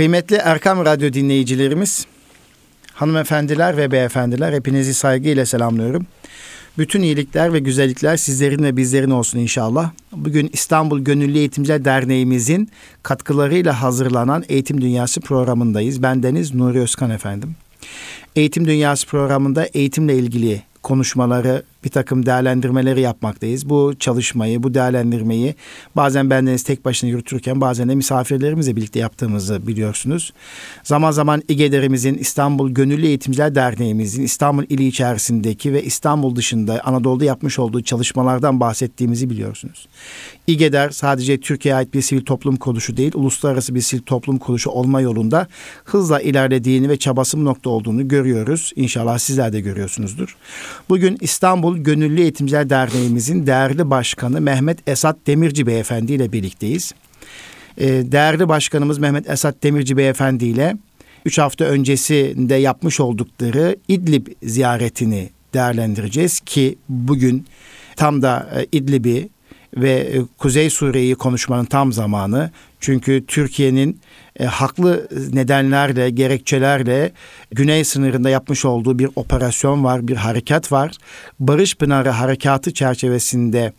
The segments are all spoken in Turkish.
Kıymetli Erkam Radyo dinleyicilerimiz, hanımefendiler ve beyefendiler hepinizi saygıyla selamlıyorum. Bütün iyilikler ve güzellikler sizlerin ve bizlerin olsun inşallah. Bugün İstanbul Gönüllü Eğitimciler Derneğimizin katkılarıyla hazırlanan Eğitim Dünyası programındayız. Ben Deniz Nuri Özkan efendim. Eğitim Dünyası programında eğitimle ilgili konuşmaları, bir takım değerlendirmeleri yapmaktayız. Bu çalışmayı, bu değerlendirmeyi bazen bendeniz tek başına yürütürken bazen de misafirlerimizle birlikte yaptığımızı biliyorsunuz. Zaman zaman İGEDER'imizin, İstanbul Gönüllü Eğitimciler Derneğimizin İstanbul ili içerisindeki ve İstanbul dışında Anadolu'da yapmış olduğu çalışmalardan bahsettiğimizi biliyorsunuz. İGEDER sadece Türkiye'ye ait bir sivil toplum kuruluşu değil, uluslararası bir sivil toplum kuruluşu olma yolunda hızla ilerlediğini ve çabası nokta olduğunu görüyoruz. İnşallah sizler de görüyorsunuzdur. Bugün İstanbul İstanbul Gönüllü Eğitimciler Derneğimizin değerli başkanı Mehmet Esat Demirci Beyefendi ile birlikteyiz. Ee, değerli başkanımız Mehmet Esat Demirci Beyefendi ile 3 hafta öncesinde yapmış oldukları İdlib ziyaretini değerlendireceğiz ki bugün tam da e, İdlib'i ve e, Kuzey Suriye'yi konuşmanın tam zamanı. Çünkü Türkiye'nin e, haklı nedenlerle, gerekçelerle güney sınırında yapmış olduğu bir operasyon var, bir harekat var. Barış Pınarı Harekatı çerçevesinde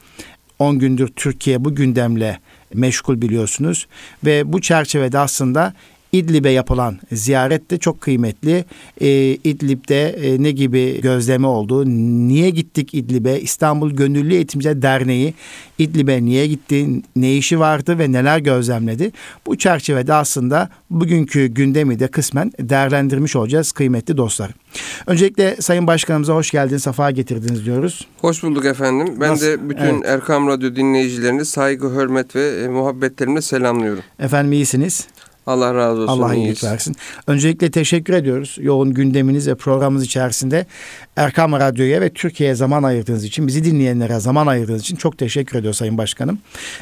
10 gündür Türkiye bu gündemle meşgul biliyorsunuz ve bu çerçevede aslında İdlib'e yapılan ziyaret de çok kıymetli. E, İdlib'de e, ne gibi gözleme oldu? Niye gittik İdlib'e? İstanbul Gönüllü Eğitimciler Derneği İdlib'e niye gitti? Ne işi vardı ve neler gözlemledi? Bu çerçevede aslında bugünkü gündemi de kısmen değerlendirmiş olacağız kıymetli dostlar. Öncelikle Sayın Başkanımıza hoş geldiniz, safa getirdiniz diyoruz. Hoş bulduk efendim. Ben Nasıl? de bütün evet. Erkam Radyo dinleyicilerini saygı, hürmet ve e, muhabbetlerimle selamlıyorum. Efendim iyisiniz. Allah razı olsun. Allah iyilik versin. Öncelikle teşekkür ediyoruz. Yoğun gündeminiz ve programımız içerisinde Erkam Radyo'ya ve Türkiye'ye zaman ayırdığınız için, bizi dinleyenlere zaman ayırdığınız için çok teşekkür ediyor Sayın Başkanım.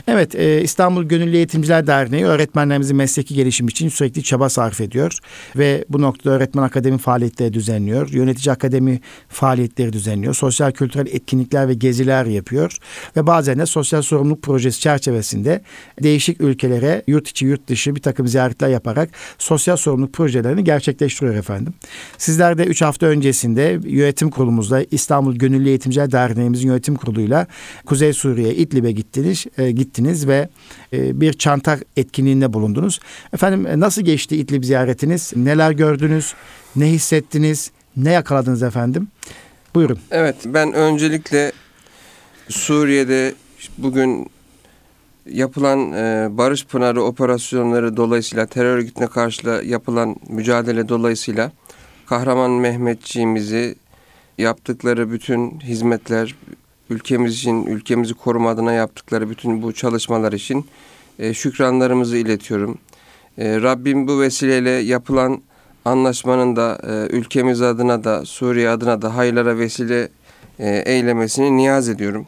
Evet, e, İstanbul Gönüllü Eğitimciler Derneği öğretmenlerimizin mesleki gelişim için sürekli çaba sarf ediyor. Ve bu noktada öğretmen akademi faaliyetleri düzenliyor. Yönetici akademi faaliyetleri düzenliyor. Sosyal kültürel etkinlikler ve geziler yapıyor. Ve bazen de sosyal sorumluluk projesi çerçevesinde değişik ülkelere yurt içi yurt dışı bir takım ziyaretler yaparak sosyal sorumluluk projelerini gerçekleştiriyor efendim. Sizler de 3 hafta öncesinde yönetim kurulumuzla İstanbul Gönüllü Eğitimciler Derneğimizin yönetim kuruluyla Kuzey Suriye İdlib'e gittiniz, e, gittiniz ve e, bir çanta etkinliğinde bulundunuz. Efendim e, nasıl geçti İdlib ziyaretiniz? Neler gördünüz? Ne hissettiniz? Ne yakaladınız efendim? Buyurun. Evet ben öncelikle Suriye'de bugün yapılan e, Barış Pınarı operasyonları dolayısıyla terör örgütüne karşı yapılan mücadele dolayısıyla Kahraman Mehmetçiğimizi yaptıkları bütün hizmetler, ülkemiz için, ülkemizi koruma adına yaptıkları bütün bu çalışmalar için e, şükranlarımızı iletiyorum. E, Rabbim bu vesileyle yapılan anlaşmanın da e, ülkemiz adına da Suriye adına da hayırlara vesile e, eylemesini niyaz ediyorum.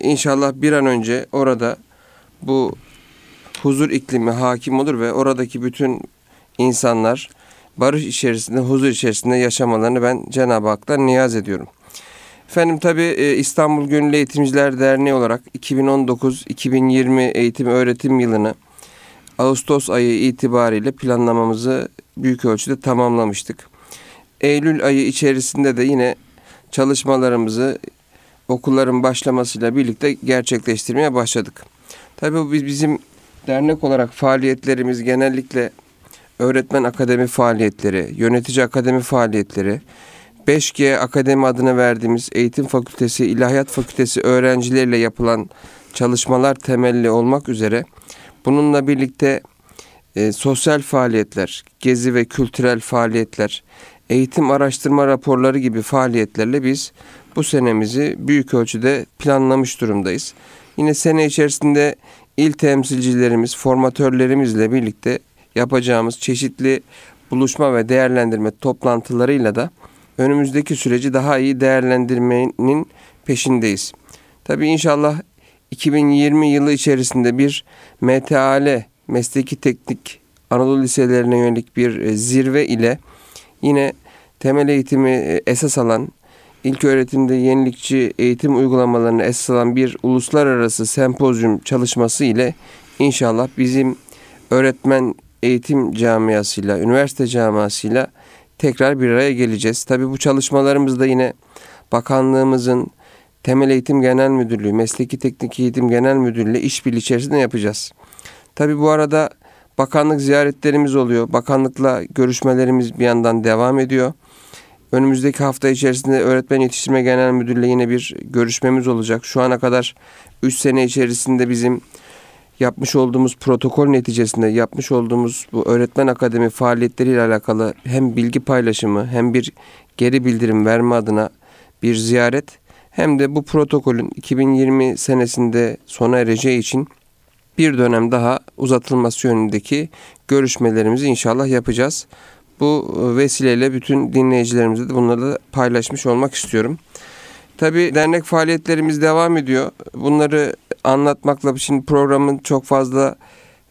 İnşallah bir an önce orada bu huzur iklimi hakim olur ve oradaki bütün insanlar barış içerisinde, huzur içerisinde yaşamalarını ben Cenab-ı Hak'tan niyaz ediyorum. Efendim tabi e, İstanbul Gönüllü Eğitimciler Derneği olarak 2019-2020 eğitim öğretim yılını Ağustos ayı itibariyle planlamamızı büyük ölçüde tamamlamıştık. Eylül ayı içerisinde de yine çalışmalarımızı okulların başlamasıyla birlikte gerçekleştirmeye başladık. Tabii bu bizim dernek olarak faaliyetlerimiz genellikle öğretmen akademi faaliyetleri, yönetici akademi faaliyetleri, 5G Akademi adına verdiğimiz Eğitim Fakültesi, İlahiyat Fakültesi öğrencileriyle yapılan çalışmalar temelli olmak üzere bununla birlikte e, sosyal faaliyetler, gezi ve kültürel faaliyetler, eğitim araştırma raporları gibi faaliyetlerle biz bu senemizi büyük ölçüde planlamış durumdayız. Yine sene içerisinde il temsilcilerimiz, formatörlerimizle birlikte yapacağımız çeşitli buluşma ve değerlendirme toplantılarıyla da önümüzdeki süreci daha iyi değerlendirmenin peşindeyiz. Tabii inşallah 2020 yılı içerisinde bir MTAL Mesleki Teknik Anadolu Liselerine yönelik bir e, zirve ile yine temel eğitimi e, esas alan, ilk öğretimde yenilikçi eğitim uygulamalarını esas alan bir uluslararası sempozyum çalışması ile inşallah bizim öğretmen eğitim camiasıyla, üniversite camiasıyla tekrar bir araya geleceğiz. Tabii bu çalışmalarımızda yine bakanlığımızın Temel Eğitim Genel Müdürlüğü, Mesleki Teknik Eğitim Genel Müdürlüğü işbirliği içerisinde yapacağız. Tabii bu arada bakanlık ziyaretlerimiz oluyor. Bakanlıkla görüşmelerimiz bir yandan devam ediyor. Önümüzdeki hafta içerisinde Öğretmen Yetiştirme Genel Müdürlüğü yine bir görüşmemiz olacak. Şu ana kadar 3 sene içerisinde bizim yapmış olduğumuz protokol neticesinde yapmış olduğumuz bu öğretmen akademi faaliyetleriyle alakalı hem bilgi paylaşımı hem bir geri bildirim verme adına bir ziyaret hem de bu protokolün 2020 senesinde sona ereceği için bir dönem daha uzatılması yönündeki görüşmelerimizi inşallah yapacağız. Bu vesileyle bütün dinleyicilerimize de bunları da paylaşmış olmak istiyorum. Tabi dernek faaliyetlerimiz devam ediyor. Bunları anlatmakla şimdi programın çok fazla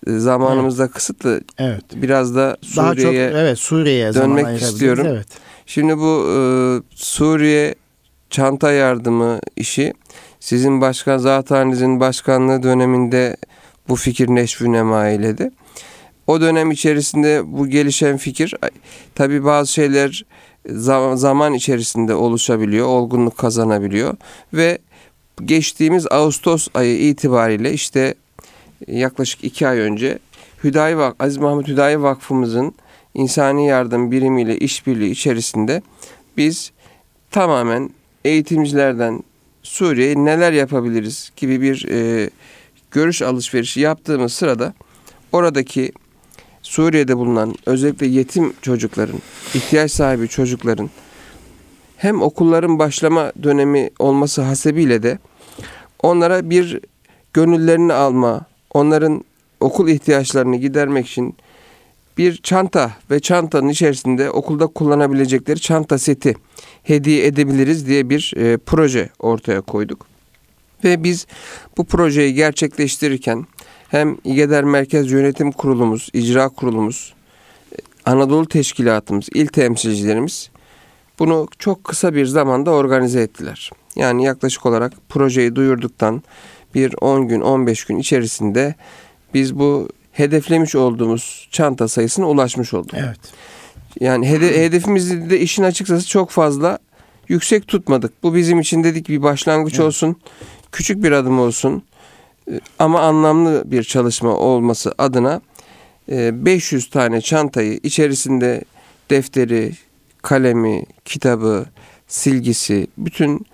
e, zamanımız da kısıtlı. Evet. Biraz da Suriye'ye evet Suriye'ye dönmek istiyorum. Evet. Şimdi bu e, Suriye çanta yardımı işi sizin başkan zatenizin başkanlığı döneminde bu fikir neşvü nema eyledi. O dönem içerisinde bu gelişen fikir tabi bazı şeyler za- zaman içerisinde oluşabiliyor, olgunluk kazanabiliyor ve geçtiğimiz Ağustos ayı itibariyle işte yaklaşık iki ay önce Hüdayi Vak Aziz Mahmut Hüdayi Vakfımızın insani yardım birimiyle işbirliği içerisinde biz tamamen eğitimcilerden Suriye'ye neler yapabiliriz gibi bir e, görüş alışverişi yaptığımız sırada oradaki Suriye'de bulunan özellikle yetim çocukların, ihtiyaç sahibi çocukların hem okulların başlama dönemi olması hasebiyle de onlara bir gönüllerini alma, onların okul ihtiyaçlarını gidermek için bir çanta ve çantanın içerisinde okulda kullanabilecekleri çanta seti hediye edebiliriz diye bir e, proje ortaya koyduk. Ve biz bu projeyi gerçekleştirirken hem İGEDER Merkez Yönetim Kurulumuz, İcra Kurulumuz, Anadolu Teşkilatımız, il temsilcilerimiz bunu çok kısa bir zamanda organize ettiler. Yani yaklaşık olarak projeyi duyurduktan bir 10 gün 15 gün içerisinde biz bu hedeflemiş olduğumuz çanta sayısına ulaşmış olduk. Evet. Yani hede, hedefimizi de işin açıkçası çok fazla yüksek tutmadık. Bu bizim için dedik bir başlangıç Evet. olsun, küçük bir adım olsun ama anlamlı bir çalışma olması adına e, 500 tane çantayı içerisinde defteri, kalemi, kitabı, silgisi, bütün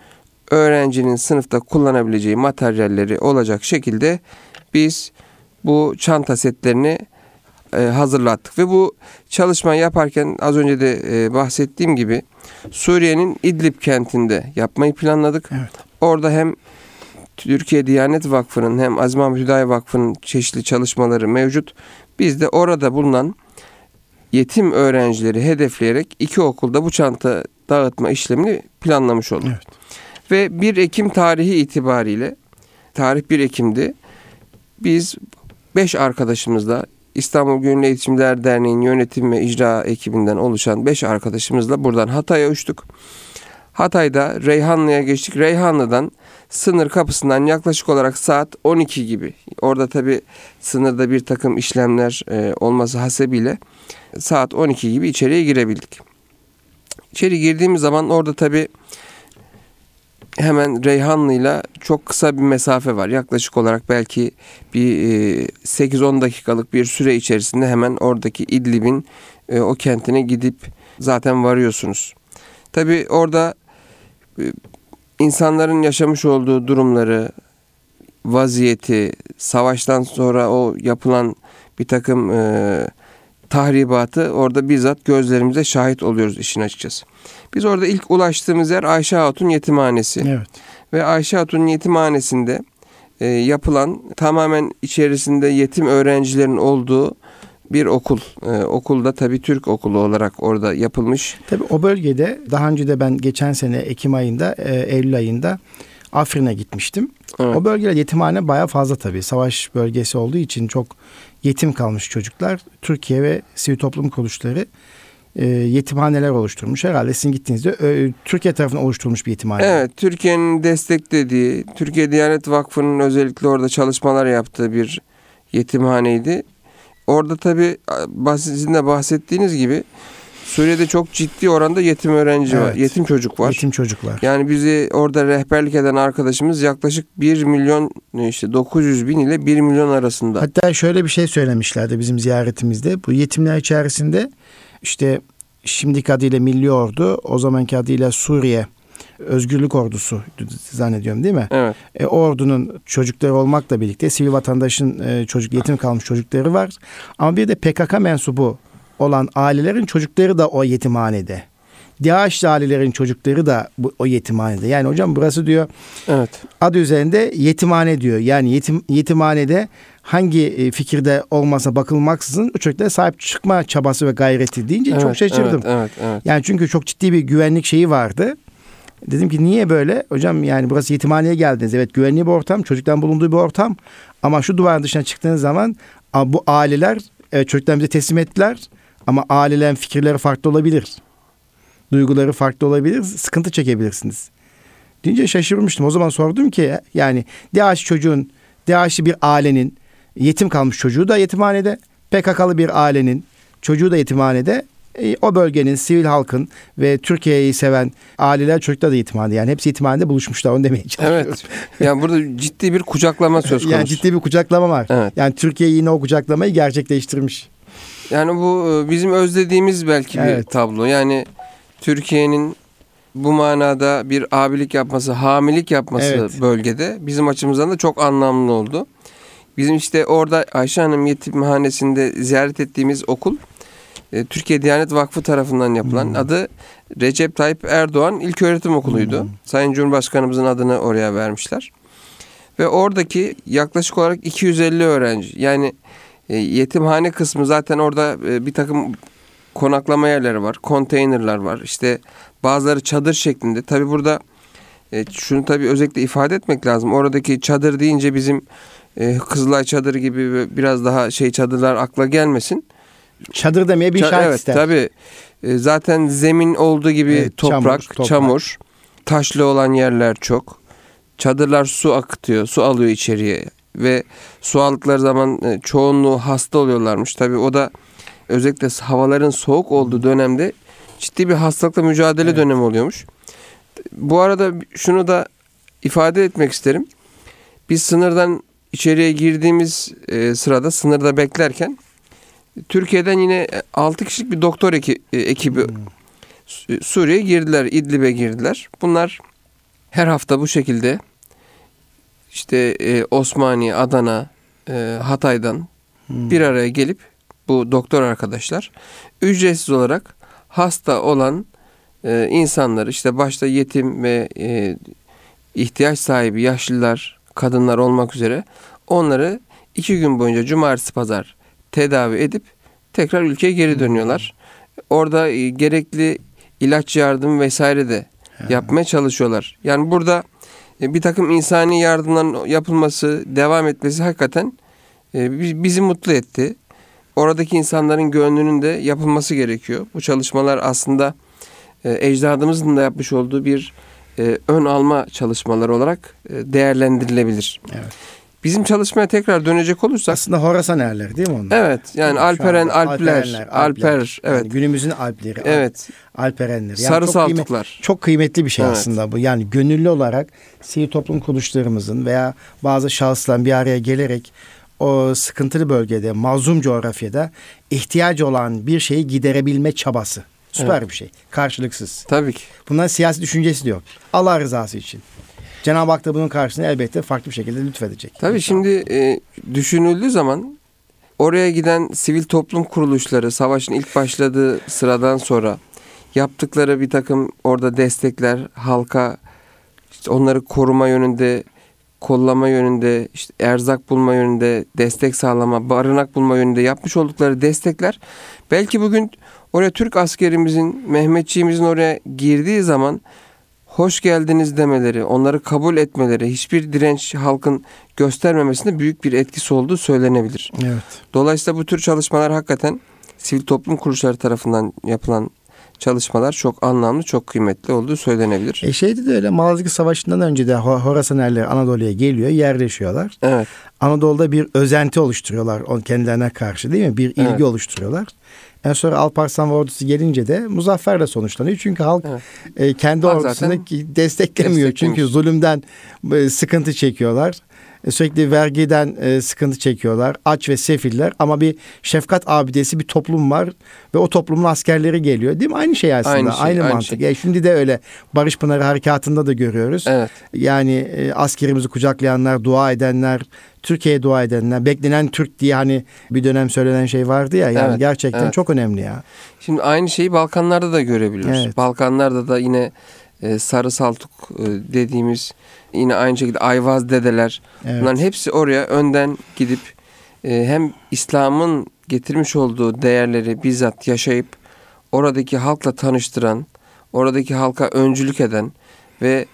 öğrencinin sınıfta kullanabileceği materyalleri olacak şekilde biz bu çanta setlerini e, hazırlattık ve bu çalışma yaparken az önce de e, bahsettiğim gibi Suriye'nin İdlib kentinde yapmayı planladık. Evet. Orada hem Türkiye Diyanet Vakfı'nın hem Aziz Mahmut Hüdayi Vakfı'nın çeşitli çalışmaları mevcut. Biz de orada bulunan yetim öğrencileri hedefleyerek iki okulda bu çanta dağıtma işlemini planlamış olduk. Evet. Ve 1 Ekim tarihi itibariyle tarih 1 Ekim'di. Biz 5 arkadaşımızla İstanbul Gönüllü Eğitimciler Derneği'nin yönetim ve icra ekibinden oluşan 5 arkadaşımızla buradan Hatay'a uçtuk. Hatay'da Reyhanlı'ya geçtik. Reyhanlı'dan sınır kapısından yaklaşık olarak saat 12 gibi. Orada tabi sınırda bir takım işlemler e, olması hasebiyle saat 12 gibi içeriye girebildik. İçeri girdiğimiz zaman orada tabi hemen Reyhanlı'yla çok kısa bir mesafe var. Yaklaşık olarak belki bir e, 8-10 dakikalık bir süre içerisinde hemen oradaki İdlib'in e, o kentine gidip zaten varıyorsunuz. Tabi orada e, insanların yaşamış olduğu durumları, vaziyeti, savaştan sonra o yapılan bir takım e, tahribatı orada bizzat gözlerimize şahit oluyoruz işin açıkçası. Biz orada ilk ulaştığımız yer Ayşe Hatun Yetimhanesi. Evet. Ve Ayşe Hatun Yetimhanesi'nde e, yapılan tamamen içerisinde yetim öğrencilerin olduğu bir okul. E, okulda tabii Türk okulu olarak orada yapılmış. Tabii o bölgede daha önce de ben geçen sene Ekim ayında, e, Eylül ayında Afrin'e gitmiştim. Evet. O bölgede yetimhane baya fazla tabii. Savaş bölgesi olduğu için çok yetim kalmış çocuklar. Türkiye ve sivil toplum kuruluşları e, yetimhaneler oluşturmuş. Herhalde sizin gittiğinizde e, Türkiye tarafından oluşturulmuş bir yetimhane. Evet, Türkiye'nin desteklediği, Türkiye Diyanet Vakfı'nın özellikle orada çalışmalar yaptığı bir yetimhaneydi. Orada tabii sizin de bahsettiğiniz gibi Suriye'de çok ciddi oranda yetim öğrenci Evet. var. Yetim çocuk var. Yetim çocuklar. Yani bizi orada rehberlik eden arkadaşımız yaklaşık 1 milyon işte 900 bin ile 1 milyon arasında. Hatta şöyle bir şey söylemişlerdi bizim ziyaretimizde. Bu yetimler içerisinde işte şimdiki adıyla Milli Ordu, o zamanki adıyla Suriye Özgürlük Ordusu zannediyorum değil mi? Evet. E, o ordunun çocukları olmakla birlikte sivil vatandaşın e, çocuk yetim kalmış çocukları var. Ama bir de PKK mensubu olan ailelerin çocukları da o yetimhanede. DAEŞ'li ailelerin çocukları da bu, o yetimhanede. Yani hocam burası diyor Evet. adı üzerinde yetimhane diyor. Yani yetim yetimhanede hangi e, fikirde olmasa bakılmaksızın o çocuklara sahip çıkma çabası ve gayreti deyince çok Evet, şaşırdım. Evet, evet, evet. Yani çünkü çok ciddi bir güvenlik şeyi vardı. Dedim ki niye böyle? Hocam yani burası yetimhaneye geldiniz. Evet güvenli bir ortam, çocuktan bulunduğu bir ortam. Ama şu duvarın dışına çıktığınız zaman bu aileler evet, çocuklarını bize teslim ettiler. Ama ailelerin fikirleri farklı olabilir. Duyguları farklı olabilir. Sıkıntı çekebilirsiniz. Deyince şaşırmıştım. O zaman sordum ki yani DAEŞ çocuğun, DAEŞ'li bir ailenin yetim kalmış çocuğu da yetimhanede. PKK'lı bir ailenin çocuğu da yetimhanede. E, o bölgenin sivil halkın ve Türkiye'yi seven aileler çocuklar da yetimhanede. Yani hepsi yetimhanede buluşmuşlar onu demeye çalışıyorum. Evet. Yani burada ciddi bir kucaklama söz konusu. Yani ciddi bir kucaklama var. Evet. Yani Türkiye yine o kucaklamayı gerçekleştirmiş. Yani bu e, bizim özlediğimiz belki bir Evet. tablo. Yani Türkiye'nin bu manada bir abilik yapması, hamilik yapması Evet. bölgede bizim açımızdan da çok anlamlı oldu. Bizim işte orada Ayşe Hanım Yetimhanesi'nde ziyaret ettiğimiz okul e, Türkiye Diyanet Vakfı tarafından yapılan Hmm. adı Recep Tayyip Erdoğan İlköğretim Okulu'ydu. Hmm. Sayın Cumhurbaşkanımızın adını oraya vermişler. Ve oradaki yaklaşık olarak 250 öğrenci yani e, yetimhane kısmı zaten orada e, bir takım konaklama yerleri var, konteynerler var. İşte bazıları çadır şeklinde. Tabi burada e, şunu tabi özellikle ifade etmek lazım. Oradaki çadır deyince bizim e, Kızılay çadırı gibi biraz daha şey çadırlar akla gelmesin. Çadır demeye bir şart evet, ister. Tabii. E, zaten zemin olduğu gibi Evet, toprak, çamur, çamur, toprak. taşlı olan yerler çok. Çadırlar su akıtıyor, su alıyor içeriye ve su aldıkları zaman e, çoğunluğu hasta oluyorlarmış. Tabii o da özellikle havaların soğuk olduğu dönemde ciddi bir hastalıkla mücadele Evet. dönemi oluyormuş. Bu arada şunu da ifade etmek isterim. Biz sınırdan içeriye girdiğimiz e, sırada sınırda beklerken Türkiye'den yine 6 kişilik bir doktor eki- e, ekibi Hmm. Su- Suriye'ye girdiler, İdlib'e girdiler. Bunlar her hafta bu şekilde işte e, Osmaniye, Adana, e, Hatay'dan Hmm. bir araya gelip bu doktor arkadaşlar ücretsiz olarak hasta olan e, insanlar işte başta yetim ve e, ihtiyaç sahibi yaşlılar, kadınlar olmak üzere onları iki gün boyunca cumartesi pazar tedavi edip tekrar ülkeye geri dönüyorlar. Orada e, gerekli ilaç yardım vesaire de yapmaya çalışıyorlar. Yani burada e, bir takım insani yardımların yapılması, devam etmesi hakikaten e, bi- bizi mutlu etti. Oradaki insanların gönlünün de yapılması gerekiyor. Bu çalışmalar aslında ecdadımızın da yapmış olduğu bir ön alma çalışmaları olarak değerlendirilebilir. Evet. Bizim çalışmaya tekrar dönecek olursak Aslında Horasan erleri değil mi onlar? evet yani Şu Alperen, Alpler, Alperenler, Alper, evet. Yani günümüzün Alpleri. evet. Alperenler. Yani Sarı çok kıymet- saltıklar. çok kıymetli bir şey Evet. aslında bu. Yani gönüllü olarak sivil toplum kuruluşlarımızın veya bazı şahısların bir araya gelerek o sıkıntılı bölgede, mazlum coğrafyada ihtiyacı olan bir şeyi giderebilme çabası. Süper bir şey. Karşılıksız. Tabii ki. Bunların siyasi düşüncesi de yok. Allah rızası için. Cenab-ı Hak da bunun karşısında elbette farklı bir şekilde lütfedecek. Tabii şimdi e, düşünüldüğü zaman oraya giden sivil toplum kuruluşları savaşın ilk başladığı sıradan sonra yaptıkları bir takım orada destekler halka işte onları koruma yönünde kollama yönünde işte erzak bulma yönünde destek sağlama barınak bulma yönünde yapmış oldukları destekler belki bugün oraya Türk askerimizin Mehmetçiğimizin oraya girdiği zaman hoş geldiniz demeleri, onları kabul etmeleri, hiçbir direnç halkın göstermemesinde büyük bir etkisi olduğu söylenebilir. Evet. Dolayısıyla bu tür çalışmalar hakikaten sivil toplum kuruluşları tarafından yapılan çalışmalar çok anlamlı, çok kıymetli olduğu söylenebilir. E şeydi de öyle Malazgirt Savaşı'ndan önce de Ho- Horasan erleri Anadolu'ya geliyor, yerleşiyorlar. Evet, Anadolu'da bir özenti oluşturuyorlar on kendilerine karşı değil mi? Bir ilgi Evet. oluşturuyorlar. En sonra Alparslan ordusu gelince de muzafferle sonuçlanıyor. Çünkü halk Evet. e, kendi Halk ordusunu desteklemiyor. Çünkü zulümden e, sıkıntı çekiyorlar. E, sürekli vergiden e, sıkıntı çekiyorlar. Aç ve sefiller ama bir şefkat abidesi bir toplum var ve o toplumun askerleri geliyor. Değil mi? Aynı şey aslında. Aynı Aynı, şey, aynı mantık. şey. E, şimdi de öyle Barış Pınarı harekatında da görüyoruz. evet, Yani e, askerimizi kucaklayanlar, dua edenler, Türkiye'ye dua edenler, beklenen Türk diye hani bir dönem söylenen şey vardı ya. Yani Evet, gerçekten evet. çok önemli ya. Şimdi aynı şeyi Balkanlarda da görebiliyoruz. Evet. Balkanlarda da yine e, sarı saltuk e, dediğimiz yine aynı şekilde ayvaz dedeler. Evet. Bunların hepsi oraya önden gidip e, hem İslam'ın getirmiş olduğu değerleri bizzat yaşayıp oradaki halkla tanıştıran, oradaki halka öncülük eden ve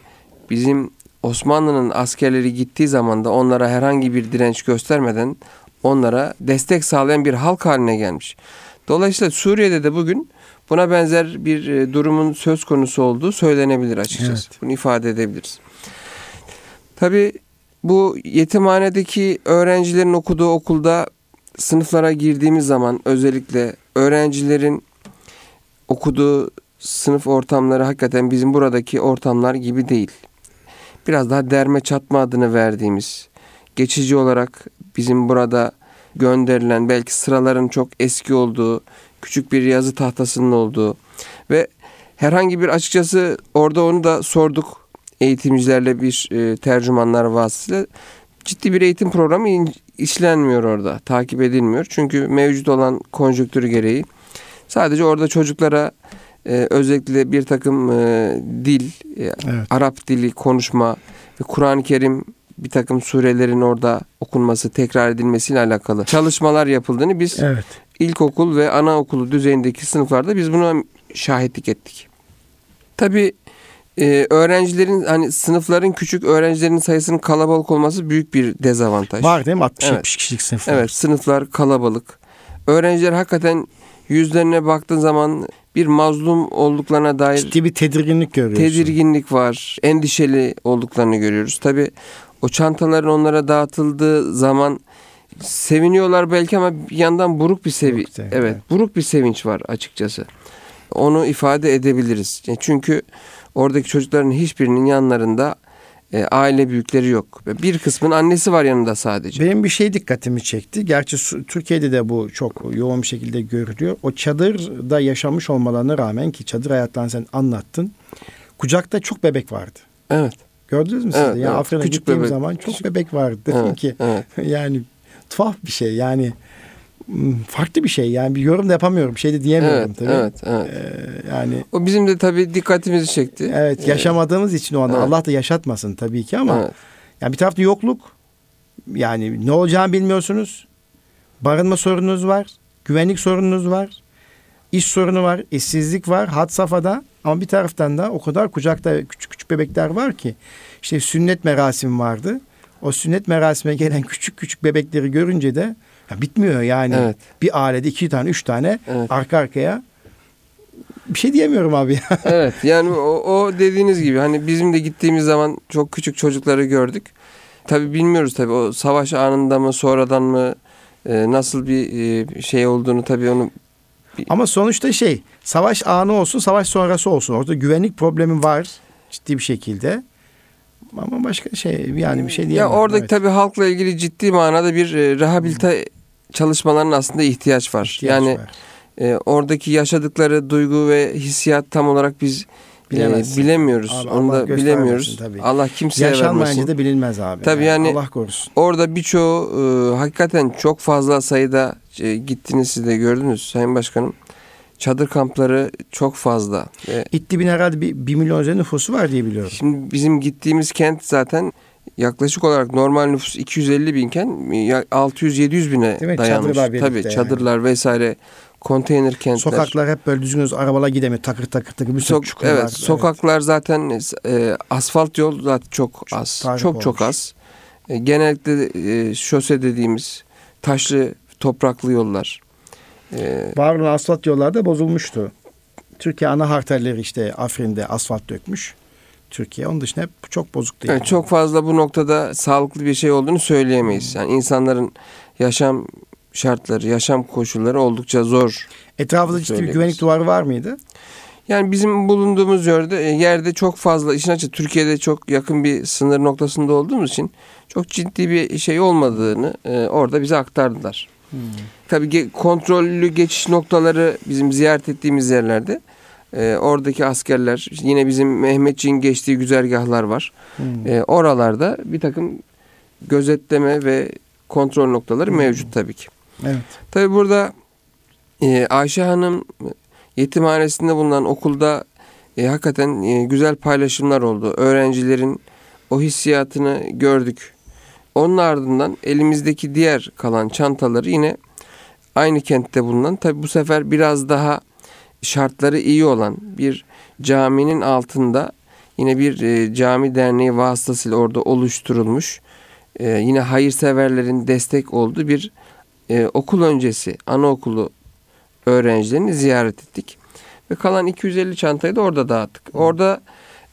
bizim Osmanlı'nın askerleri gittiği zaman da onlara herhangi bir direnç göstermeden onlara destek sağlayan bir halk haline gelmiş. Dolayısıyla Suriye'de de bugün buna benzer bir e, durumun söz konusu olduğu söylenebilir açıkçası. Evet. Bunu ifade edebiliriz. Tabii bu yetimhanedeki öğrencilerin okuduğu okulda sınıflara girdiğimiz zaman özellikle öğrencilerin okuduğu sınıf ortamları hakikaten bizim buradaki ortamlar gibi değil. Biraz daha derme çatma adını verdiğimiz, geçici olarak bizim burada gönderilen belki sıraların çok eski olduğu, küçük bir yazı tahtasının olduğu ve herhangi bir açıkçası orada onu da sorduk eğitimcilerle bir e, tercümanlar vasıtasıyla ciddi bir eğitim programı in- işlenmiyor orada, takip edilmiyor. Çünkü mevcut olan konjonktürü gereği sadece orada çocuklara e, özellikle bir takım e, dil, e, Evet. Arap dili konuşma ve Kur'an-ı Kerim bir takım surelerin orada okunması, tekrar edilmesiyle alakalı çalışmalar yapıldığını biz Evet. ilkokul ve anaokulu düzeyindeki sınıflarda biz buna şahitlik ettik. Tabii e, öğrencilerin hani sınıfların küçük öğrencilerin sayısının kalabalık olması büyük bir dezavantaj. Var değil mi? 60-70 Evet. kişilik sınıflar. Evet sınıflar kalabalık. Öğrenciler hakikaten yüzlerine baktığın zaman bir mazlum olduklarına dair Ciddi bir tedirginlik görüyorsun. tedirginlik var. Endişeli olduklarını görüyoruz. Tabi o çantaların onlara dağıtıldığı zaman seviniyorlar belki ama bir yandan buruk bir sevi Buruk sevinç, evet, evet. buruk bir sevinç var açıkçası. Onu ifade edebiliriz. E, Çünkü oradaki çocukların hiçbirinin yanlarında e, aile büyükleri yok. Bir kısmın annesi var yanında sadece. Benim bir şey dikkatimi çekti. Gerçi Türkiye'de de bu çok yoğun bir şekilde görülüyor. O çadırda yaşamış olmalarına rağmen ki çadır hayatlarını sen anlattın. Kucakta çok bebek vardı. Evet. Gördünüz mü siz Evet, de? Ya evet. Küçük gittiğim bebek. zaman çok bebek vardı. Dedim Evet. ki evet. yani tuhaf bir şey yani farklı bir şey yani bir yorum da yapamıyorum bir şey de diyemiyorum Evet, tabii. evet, evet. Ee, yani O bizim de tabii dikkatimizi çekti. evet Ee, yaşamadığımız için o anda evet. Allah da yaşatmasın tabii ki ama evet. yani bir tarafta yokluk yani ne olacağını bilmiyorsunuz. Barınma sorununuz var. Güvenlik sorununuz var. iş sorunu var. işsizlik var. Had safhada. Ama bir taraftan da o kadar kucakta küçük küçük bebekler var ki. işte sünnet merasimi vardı. O sünnet merasimine gelen küçük küçük bebekleri görünce de ya bitmiyor yani. Evet. Bir ailede iki tane, üç tane Evet. arka arkaya. Bir şey diyemiyorum abi. evet yani o, o dediğiniz gibi hani bizim de gittiğimiz zaman çok küçük çocukları gördük. Tabii bilmiyoruz tabii o savaş anında mı sonradan mı e, nasıl bir e, şey olduğunu tabii onu Ama sonuçta şey savaş anı olsun savaş sonrası olsun. Orada güvenlik problemi var ciddi bir şekilde. Ama başka şey yani bir şey ya diyemem. oradaki Evet. tabii halkla ilgili ciddi manada bir e, rehabilite çalışmalarının aslında ihtiyaç var. İhtiyaç yani var. e, oradaki yaşadıkları duygu ve hissiyat tam olarak biz e, bilemiyoruz. Abi Onu Allah da bilemiyoruz. tabii. Allah kimseye Yaşanmayınca vermesin. da bilinmez abi. Tabii yani- Allah korusun. Orada birçoğu e, hakikaten çok fazla sayıda e, gittiniz siz de gördünüz Sayın Başkanım. Çadır kampları çok fazla. Ve İttibin herhalde bir, bir milyon üzerinde nüfusu var diye biliyorum. şimdi bizim gittiğimiz kent zaten yaklaşık olarak normal nüfus 250 binken ya 600-700 bine Değil mi? dayanmış. Çadırlar Tabii yani. çadırlar vesaire konteyner kentler. Sokaklar hep böyle düzgün arabalar gidemiyor. Takır takır takır bir sürü Sok- evet, var. sokaklar zaten e, asfalt yol zaten çok az. tahrip çok çok az. E, genellikle e, şose dediğimiz taşlı topraklı yollar. E, Bağırın asfalt yollarda bozulmuştu. Türkiye ana harterleri işte Afrin'de asfalt dökmüş. Türkiye. Onun dışında hep çok bozuk değil. Evet, çok fazla bu noktada sağlıklı bir şey olduğunu söyleyemeyiz. Yani insanların yaşam şartları, yaşam koşulları oldukça zor. Etrafında ciddi bir güvenlik duvarı var mıydı? Yani bizim bulunduğumuz yerde e, yerde çok fazla işin açığı Türkiye'de çok yakın bir sınır noktasında olduğumuz için çok ciddi bir şey olmadığını e, orada bize aktardılar. Tabii ge- kontrollü geçiş noktaları bizim ziyaret ettiğimiz yerlerde. E, oradaki askerler yine bizim Mehmetçiğin geçtiği güzergahlar var. Hmm. E, oralarda bir takım gözetleme ve kontrol noktaları mevcut tabii ki. Evet. Tabii burada e, Ayşe Hanım yetimhanesinde bulunan okulda e, hakikaten e, güzel paylaşımlar oldu. Öğrencilerin o hissiyatını gördük. Onun ardından elimizdeki diğer kalan çantaları yine aynı kentte bulunan tabii bu sefer biraz daha şartları iyi olan bir caminin altında yine bir e, cami derneği vasıtasıyla orada oluşturulmuş e, yine hayırseverlerin destek olduğu bir e, okul öncesi anaokulu öğrencilerini ziyaret ettik. Ve kalan 250 çantayı da orada dağıttık. Orada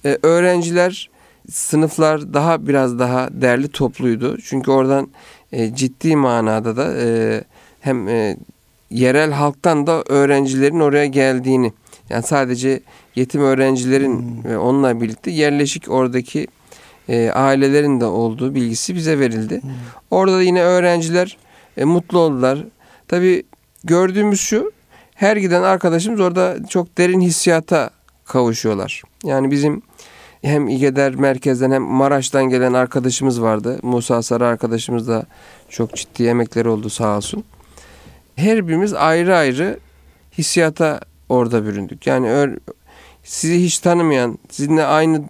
e, öğrenciler sınıflar daha biraz daha derli topluydu. Çünkü oradan e, ciddi manada da e, hem e, yerel halktan da öğrencilerin oraya geldiğini yani sadece yetim öğrencilerin ve onunla birlikte yerleşik oradaki e, ailelerin de olduğu bilgisi bize verildi. Orada da yine öğrenciler e, mutlu oldular. Tabii gördüğümüz şu her giden arkadaşımız orada çok derin hissiyata kavuşuyorlar. Yani bizim hem İgeder merkezden hem Maraş'tan gelen arkadaşımız vardı. Musa Sarı arkadaşımız da çok ciddi emekleri oldu sağ olsun. Her birimiz ayrı ayrı hissiyata orada büründük. Yani ör- sizi hiç tanımayan, sizinle aynı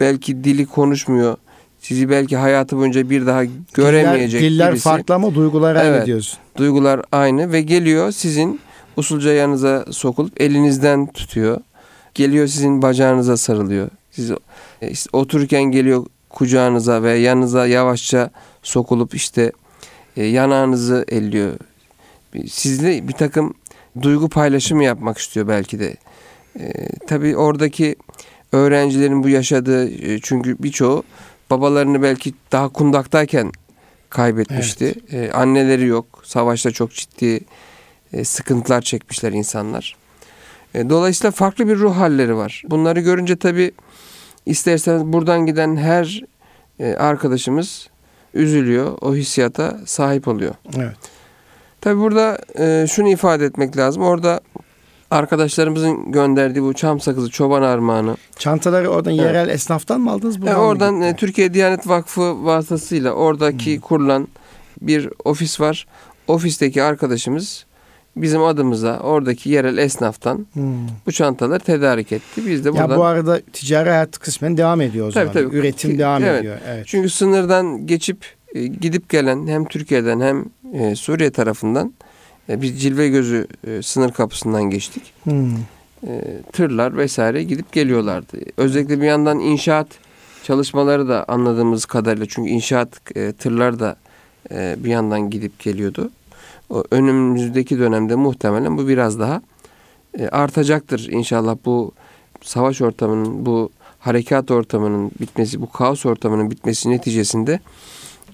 belki dili konuşmuyor, sizi belki hayatı boyunca bir daha göremeyecek diller, diller birisi. farklı ama duygular aynı Evet. diyorsun. Duygular aynı ve geliyor sizin usulca yanınıza sokulup elinizden tutuyor. Geliyor sizin bacağınıza sarılıyor. Siz işte otururken geliyor kucağınıza ve yanınıza yavaşça sokulup işte e, yanağınızı elliyor. Sizle bir takım duygu paylaşımı yapmak istiyor belki de. E, tabii oradaki öğrencilerin bu yaşadığı e, çünkü birçoğu babalarını belki daha kundaktayken kaybetmişti. E, anneleri yok. Savaşta çok ciddi e, sıkıntılar çekmişler insanlar. E, dolayısıyla farklı bir ruh halleri var. Bunları görünce tabii isterseniz buradan giden her e, arkadaşımız üzülüyor. O hissiyata sahip oluyor. Evet. Tabii burada e, şunu ifade etmek lazım. Orada arkadaşlarımızın gönderdiği bu çam sakızı çoban armağanı. Çantaları oradan Evet. yerel esnaftan mı aldınız? E, oradan e? Türkiye Diyanet Vakfı vasıtasıyla oradaki kurulan bir ofis var. Ofisteki arkadaşımız bizim adımıza oradaki yerel esnaftan Hmm. bu çantaları tedarik etti. Biz de buradan Ya bu arada ticari hayat kısmen devam ediyor o Tabii, zaman. tabii. Üretim Ki- devam evet. ediyor. Evet. çünkü sınırdan geçip e, gidip gelen hem Türkiye'den hem e, Suriye tarafından e, biz Cilve Gözü e, sınır kapısından geçtik. Hmm. e, tırlar vesaire gidip geliyorlardı. Özellikle bir yandan inşaat çalışmaları da anladığımız kadarıyla çünkü inşaat e, tırlar da e, bir yandan gidip geliyordu. O önümüzdeki dönemde muhtemelen bu biraz daha e, artacaktır inşallah bu savaş ortamının bu harekat ortamının bitmesi bu kaos ortamının bitmesi neticesinde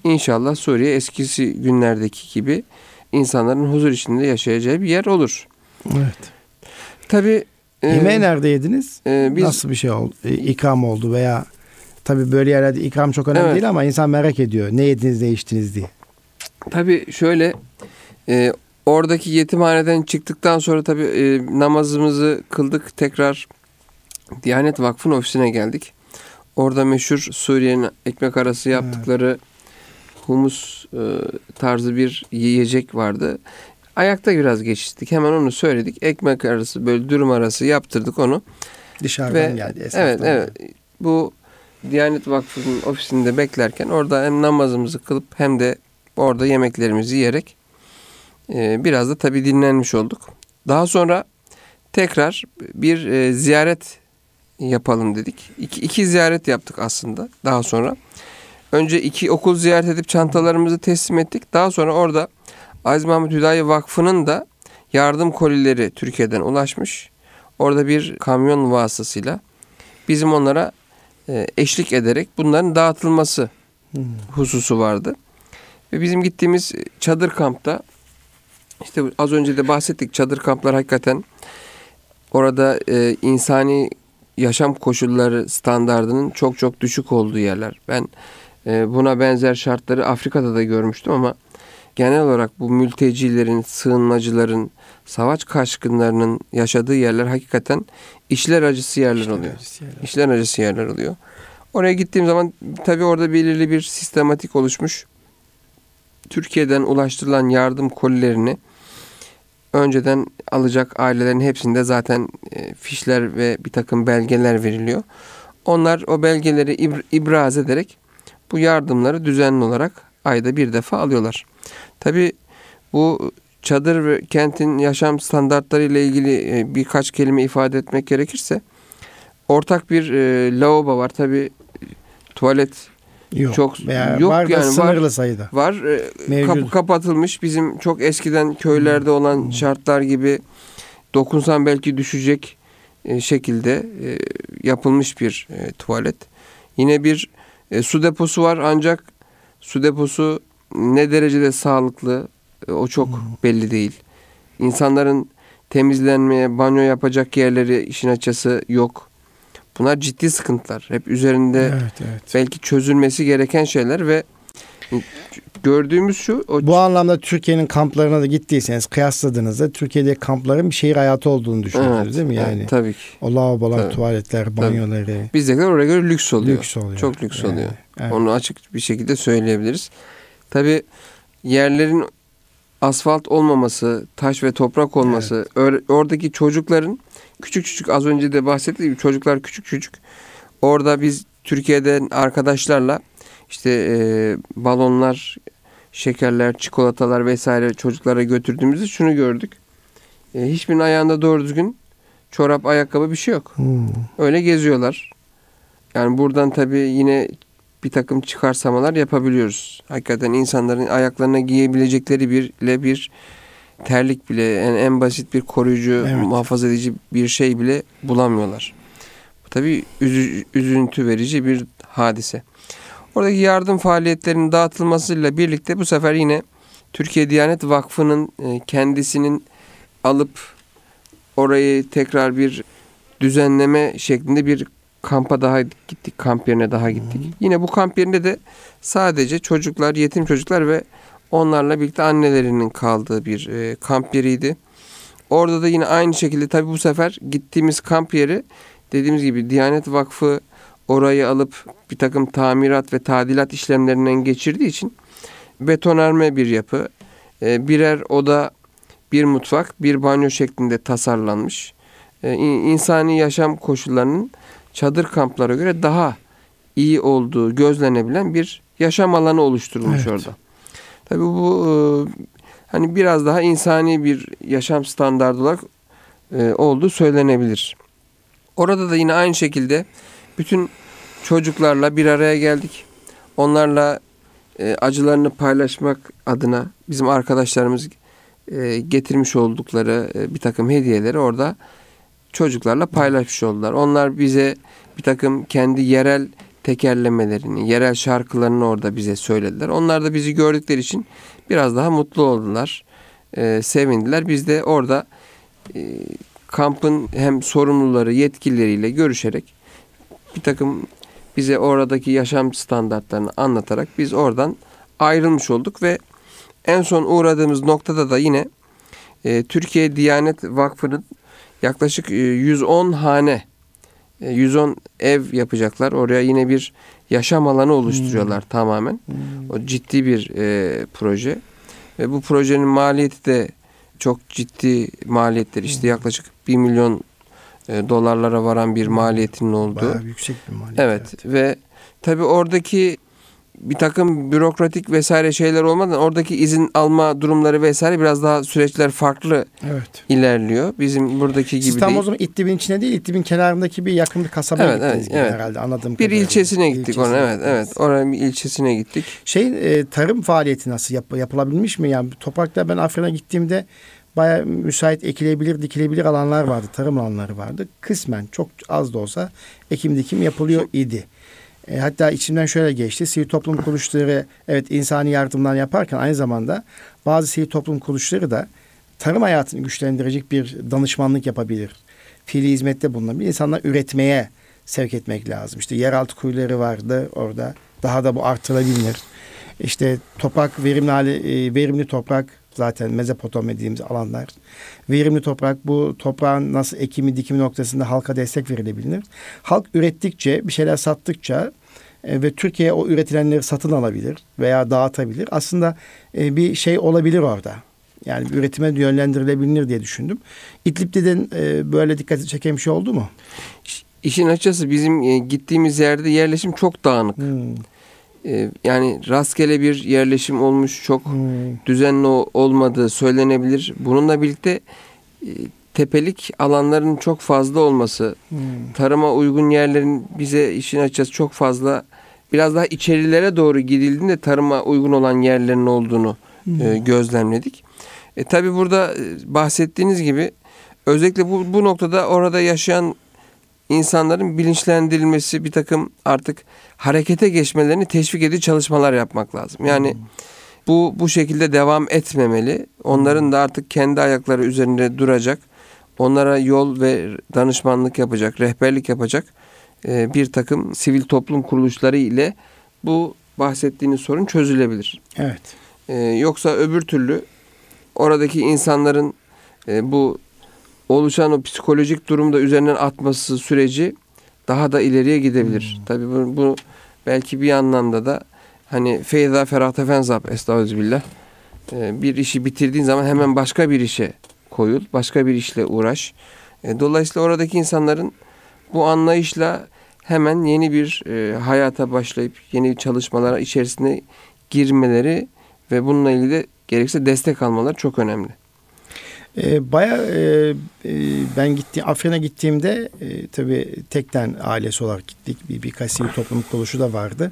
inşallah Suriye eskisi günlerdeki gibi insanların huzur içinde yaşayacağı bir yer olur. Evet. Tabii e, Yemeği nerede yediniz? e, biz Nasıl bir şey oldu? E, ikram oldu veya tabii böyle yerlerde ikram çok önemli Evet. değil ama insan merak ediyor. Ne yediniz, ne içtiniz diye. Tabii şöyle e, oradaki yetimhaneden çıktıktan sonra tabii e, namazımızı kıldık tekrar Diyanet Vakfı'nın ofisine geldik. Orada meşhur Suriye'nin ekmek arası yaptıkları humus e, tarzı bir yiyecek vardı. Ayakta biraz geçtik. Hemen onu söyledik. Ekmek arası böyle dürüm arası yaptırdık onu. Dışarıdan Ve- geldi. esnaftan Evet, evet. Bu Diyanet Vakfı'nın ofisinde beklerken orada hem namazımızı kılıp hem de orada yemeklerimizi yiyerek e, biraz da tabii dinlenmiş olduk. Daha sonra tekrar bir e, ziyaret yapalım dedik. İki, iki ziyaret yaptık aslında daha sonra. Önce iki okul ziyaret edip çantalarımızı teslim ettik. Daha sonra orada Aziz Mahmut Hüdayi Vakfı'nın da yardım kolileri Türkiye'den ulaşmış. orada bir kamyon vasıtasıyla bizim onlara e, eşlik ederek bunların dağıtılması Hmm. hususu vardı. Ve bizim gittiğimiz çadır kampta işte az önce de bahsettik çadır kamplar hakikaten orada e, insani yaşam koşulları standardının çok çok düşük olduğu yerler. Ben buna benzer şartları Afrika'da da görmüştüm ama genel olarak bu mültecilerin, sığınmacıların, savaş kaçkınlarının yaşadığı yerler hakikaten işler acısı yerler oluyor. İşler acısı yerler oluyor. Oraya gittiğim zaman tabii orada belirli bir sistematik oluşmuş. Türkiye'den ulaştırılan yardım kolilerini önceden alacak ailelerin hepsinde zaten e, fişler ve bir takım belgeler veriliyor. Onlar o belgeleri ibr- ibraz ederek bu yardımları düzenli olarak ayda bir defa alıyorlar. Tabii bu çadır ve kentin yaşam standartları ile ilgili e, birkaç kelime ifade etmek gerekirse ortak bir e, lavabo var. Tabii tuvalet Yok. Çok- Veya yok var yani, var. sınırlı sayıda. var. E, Mevcut. kapı kapatılmış. Bizim çok eskiden köylerde olan şartlar gibi dokunsan belki düşecek e, şekilde e, yapılmış bir e, tuvalet. Yine bir e, su deposu var ancak su deposu ne derecede sağlıklı e, o çok belli değil. İnsanların temizlenmeye, banyo yapacak yerleri işin açısı yok. Bunlar ciddi sıkıntılar. Hep üzerinde Evet, evet. belki çözülmesi gereken şeyler ve gördüğümüz şu o Bu anlamda Türkiye'nin kamplarına da gittiyseniz kıyasladığınızda Türkiye'de kampların bir şehir hayatı olduğunu düşünüyorsunuz değil mi? evet, Yani tabii ki. o lavabolar, Tabii. tuvaletler, banyoları Bizdekiler oraya göre lüks oluyor. lüks oluyor. Çok lüks Yani, oluyor. evet. Onu açık bir şekilde söyleyebiliriz. Tabii yerlerin asfalt olmaması, taş ve toprak olması, or- oradaki çocukların küçük küçük az önce de bahsettiğim çocuklar küçük küçük. Orada biz Türkiye'den arkadaşlarla işte e, balonlar, şekerler, çikolatalar vesaire çocuklara götürdüğümüzde şunu gördük. E, hiçbirinin ayağında doğru düzgün çorap, ayakkabı bir şey yok. Hmm. Öyle geziyorlar. Yani buradan tabii yine bir takım çıkarsamalar yapabiliyoruz. Hakikaten insanların ayaklarına giyebilecekleri bir ile bir terlik bile en, en basit bir koruyucu, Evet. muhafaza edici bir şey bile bulamıyorlar. Bu tabii üzü- üzüntü verici bir hadise. Oradaki yardım faaliyetlerinin dağıtılmasıyla birlikte bu sefer yine Türkiye Diyanet Vakfı'nın e, kendisinin alıp orayı tekrar bir düzenleme şeklinde bir kampa daha gittik. Kamp yerine daha gittik. Yine bu kamp yerinde de sadece çocuklar, yetim çocuklar ve onlarla birlikte annelerinin kaldığı bir e, kamp yeriydi. Orada da yine aynı şekilde tabii bu sefer gittiğimiz kamp yeri dediğimiz gibi Diyanet Vakfı orayı alıp bir takım tamirat ve tadilat işlemlerinden geçirdiği için betonarme bir yapı. E, birer oda, bir mutfak, bir banyo şeklinde tasarlanmış. E, in- insani yaşam koşullarının çadır kamplara göre daha iyi olduğu gözlenebilen bir yaşam alanı oluşturulmuş Evet. orada. Tabii bu e, hani biraz daha insani bir yaşam standardı olarak e, olduğu söylenebilir. Orada da yine aynı şekilde bütün çocuklarla bir araya geldik. Onlarla e, acılarını paylaşmak adına bizim arkadaşlarımız e, getirmiş oldukları e, bir takım hediyeleri orada çocuklarla paylaşmış oldular. Onlar bize bir takım kendi yerel tekerlemelerini, yerel şarkılarını orada bize söylediler. Onlar da bizi gördükleri için biraz daha mutlu oldular, e, sevindiler. Biz de orada e, kampın hem sorumluları, yetkilileriyle görüşerek bir takım bize oradaki yaşam standartlarını anlatarak biz oradan ayrılmış olduk ve en son uğradığımız noktada da yine e, Türkiye Diyanet Vakfı'nın yaklaşık e, 110 hane, e, 110 ev yapacaklar. Oraya yine bir yaşam alanı oluşturuyorlar tamamen. O ciddi bir e, proje. Ve bu projenin maliyeti de çok ciddi maliyetler. İşte yaklaşık 1 milyon e, dolarlara varan bir maliyetinin olduğu. Bayağı yüksek bir maliyet. Evet ve tabii oradaki bir takım bürokratik vesaire şeyler olmadan oradaki izin alma durumları vesaire biraz daha süreçler farklı Evet. ilerliyor. Bizim buradaki gibi Siz tam değil. o zaman İttib'in içine değil, İttib'in kenarındaki bir yakın bir kasabaya Evet, gittiniz evet, evet. herhalde anladığım Bir kadarıyla. ilçesine gittik İlçesine ona evet evet. Oranın bir ilçesine gittik. Şey e, tarım faaliyeti nasıl yap- yapılabilmiş mi? Yani toprakta ben Afrin'e gittiğimde baya müsait ekilebilir, dikilebilir alanlar vardı. Tarım alanları vardı. Kısmen çok az da olsa ekim dikim yapılıyor idi. E, hatta içimden şöyle geçti. Sivil toplum kuruluşları evet insani yardımlar yaparken aynı zamanda bazı sivil toplum kuruluşları da tarım hayatını güçlendirecek bir danışmanlık yapabilir. Fiili hizmette bulunabilir. İnsanlar üretmeye sevk etmek lazım. İşte yeraltı kuyuları vardı orada. Daha da bu artırılabilir. İşte toprak verimli hali, e, verimli toprak zaten Mezopotamya dediğimiz alanlar. Verimli toprak bu toprağın nasıl ekimi dikimi noktasında halka destek verilebilir. Halk ürettikçe bir şeyler sattıkça e, ve Türkiye o üretilenleri satın alabilir veya dağıtabilir. Aslında e, bir şey olabilir orada. Yani üretime yönlendirilebilir diye düşündüm. İdlib'den e, böyle dikkati çeken bir şey oldu mu? İşin açıkçası bizim gittiğimiz yerde yerleşim çok dağınık. Hmm. E, yani rastgele bir yerleşim olmuş, çok Hmm. düzenli olmadığı söylenebilir. Bununla birlikte e, tepelik alanların çok fazla olması, Hmm. tarıma uygun yerlerin bize işin açıkçası çok fazla biraz daha içerilere doğru gidildiğinde tarıma uygun olan yerlerin olduğunu e, gözlemledik. E, Tabi burada e, bahsettiğiniz gibi özellikle bu, bu noktada orada yaşayan insanların bilinçlendirilmesi bir takım artık harekete geçmelerini teşvik edici çalışmalar yapmak lazım. Yani bu bu şekilde devam etmemeli. Onların da artık kendi ayakları üzerinde duracak. Onlara yol ve danışmanlık yapacak, rehberlik yapacak e, bir takım sivil toplum kuruluşları ile bu bahsettiğiniz sorun çözülebilir. Evet. E, yoksa öbür türlü oradaki insanların e, bu oluşan o psikolojik durumda üzerinden atması süreci daha da ileriye gidebilir. Tabii bu, bu belki bir anlamda da hani feyza ferahte fenzab estağfirullah e, bir işi bitirdiğin zaman hemen başka bir işe koyul, başka bir işle uğraş. E, dolayısıyla oradaki insanların bu anlayışla hemen yeni bir e, hayata başlayıp yeni çalışmalara içerisine girmeleri ve bununla ilgili de gerekirse destek almaları çok önemli. E, Baya e, e, ben gitti Afrin'e gittiğimde e, tabii tekten ailesi olarak gittik. Bir birkaç sivil toplum kuruluşu da vardı.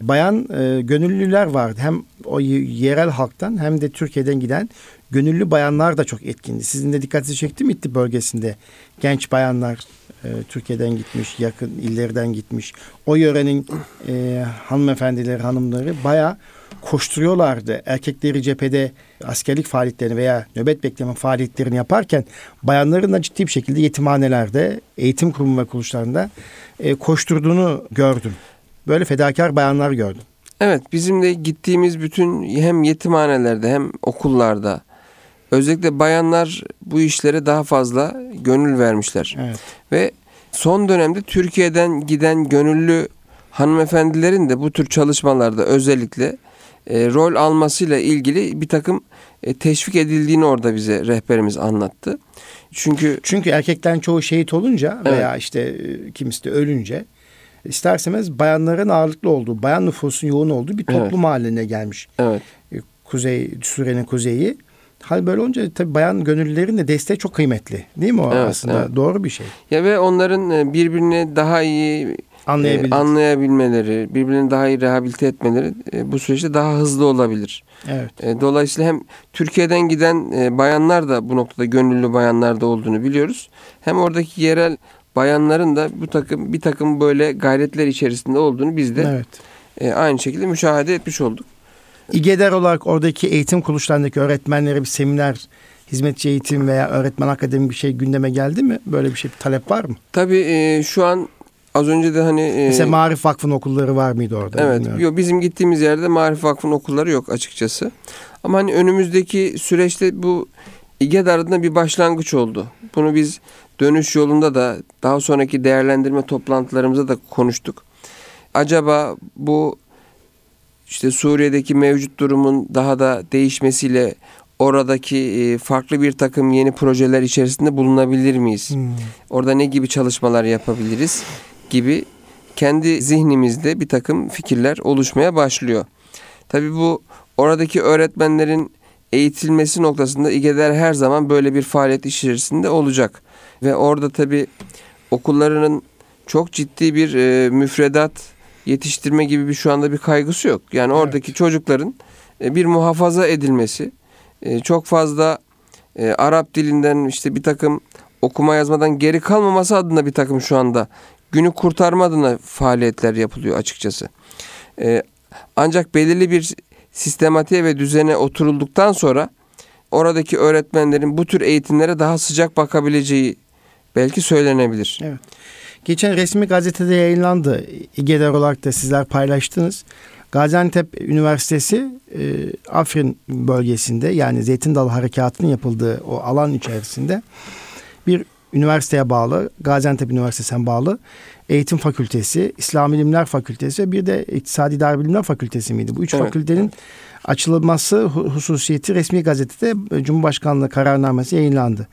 Bayan e, gönüllüler vardı. Hem o yerel halktan hem de Türkiye'den giden gönüllü bayanlar da çok etkindi. Sizin de dikkatinizi çekti mi İdlib bölgesinde? Genç bayanlar e, Türkiye'den gitmiş, yakın illerden gitmiş. O yörenin e, hanımefendileri, hanımları bayağı koşturuyorlardı. Erkekleri cephede askerlik faaliyetlerini veya nöbet bekleme faaliyetlerini yaparken bayanların da ciddi bir şekilde yetimhanelerde, eğitim kurumu ve kuruluşlarında e, koşturduğunu gördüm. Böyle fedakar bayanlar gördüm. Evet bizim de gittiğimiz bütün hem yetimhanelerde hem okullarda özellikle bayanlar bu işlere daha fazla gönül vermişler. Evet. Ve son dönemde Türkiye'den giden gönüllü hanımefendilerin de bu tür çalışmalarda özellikle e, rol almasıyla ilgili bir takım e, teşvik edildiğini orada bize rehberimiz anlattı. Çünkü Çünkü erkeklerin çoğu şehit olunca veya işte e, kimisi de ölünce isterseniz bayanların ağırlıklı olduğu, bayan nüfusun yoğun olduğu bir toplum haline gelmiş. evet E, Kuzey, Suriye'nin kuzeyi. Hal böyle olunca tabii bayan gönüllülerin de desteği çok kıymetli. Değil mi o Evet, aslında? evet. Doğru bir şey. ya ve onların e, birbirini daha iyi Anlayabilir. e, anlayabilmeleri, birbirini daha iyi rehabilite etmeleri e, bu süreçte daha hızlı olabilir. evet. E, Dolayısıyla hem Türkiye'den giden e, bayanlar da bu noktada gönüllü bayanlar da olduğunu biliyoruz. Hem oradaki yerel bayanların da bu takım bir takım böyle gayretler içerisinde olduğunu biz de Evet. e, aynı şekilde müşahede etmiş olduk. İGEDER olarak oradaki eğitim kuruluşlarındaki öğretmenlere bir seminer, hizmetçi eğitim veya öğretmen akademi bir şey gündeme geldi mi? Böyle bir şey bir talep var mı? Tabii e, şu an az önce de hani e, Mesela Marif Vakfı'nın okulları var mıydı orada? Evet. Bilmiyorum. Yok, bizim gittiğimiz yerde Marif Vakfı'nın okulları yok açıkçası. Ama hani önümüzdeki süreçte bu İGED adına bir başlangıç oldu. Bunu biz dönüş yolunda da daha sonraki değerlendirme toplantılarımızda da konuştuk. Acaba bu işte Suriye'deki mevcut durumun daha da değişmesiyle oradaki e, farklı bir takım yeni projeler içerisinde bulunabilir miyiz? Hmm. Orada ne gibi çalışmalar yapabiliriz gibi kendi zihnimizde bir takım fikirler oluşmaya başlıyor. Tabii bu oradaki öğretmenlerin eğitilmesi noktasında İGEDER her zaman böyle bir faaliyet içerisinde olacak. Ve orada tabii okullarının çok ciddi bir e, müfredat yetiştirme gibi bir şu anda bir kaygısı yok. Yani oradaki çocukların e, bir muhafaza edilmesi, e, çok fazla e, Arap dilinden işte bir takım okuma yazmadan geri kalmaması adına bir takım şu anda günü kurtarma adına faaliyetler yapılıyor açıkçası. E, ancak belirli bir sistematiğe ve düzene oturulduktan sonra oradaki öğretmenlerin bu tür eğitimlere daha sıcak bakabileceği belki söylenebilir. Evet. Geçen resmi gazetede yayınlandı. İGEDER olarak da sizler paylaştınız. Gaziantep Üniversitesi e, Afrin bölgesinde yani Zeytin Dalı Harekatı'nın yapıldığı o alan içerisinde bir üniversiteye bağlı, Gaziantep Üniversitesi'ne bağlı Eğitim Fakültesi, İslam İlimler Fakültesi ve bir de İktisadi İdari Bilimler Fakültesi miydi? Bu üç Evet. fakültenin açılması hu- hususiyeti resmi gazetede e, Cumhurbaşkanlığı kararnamesi yayınlandı.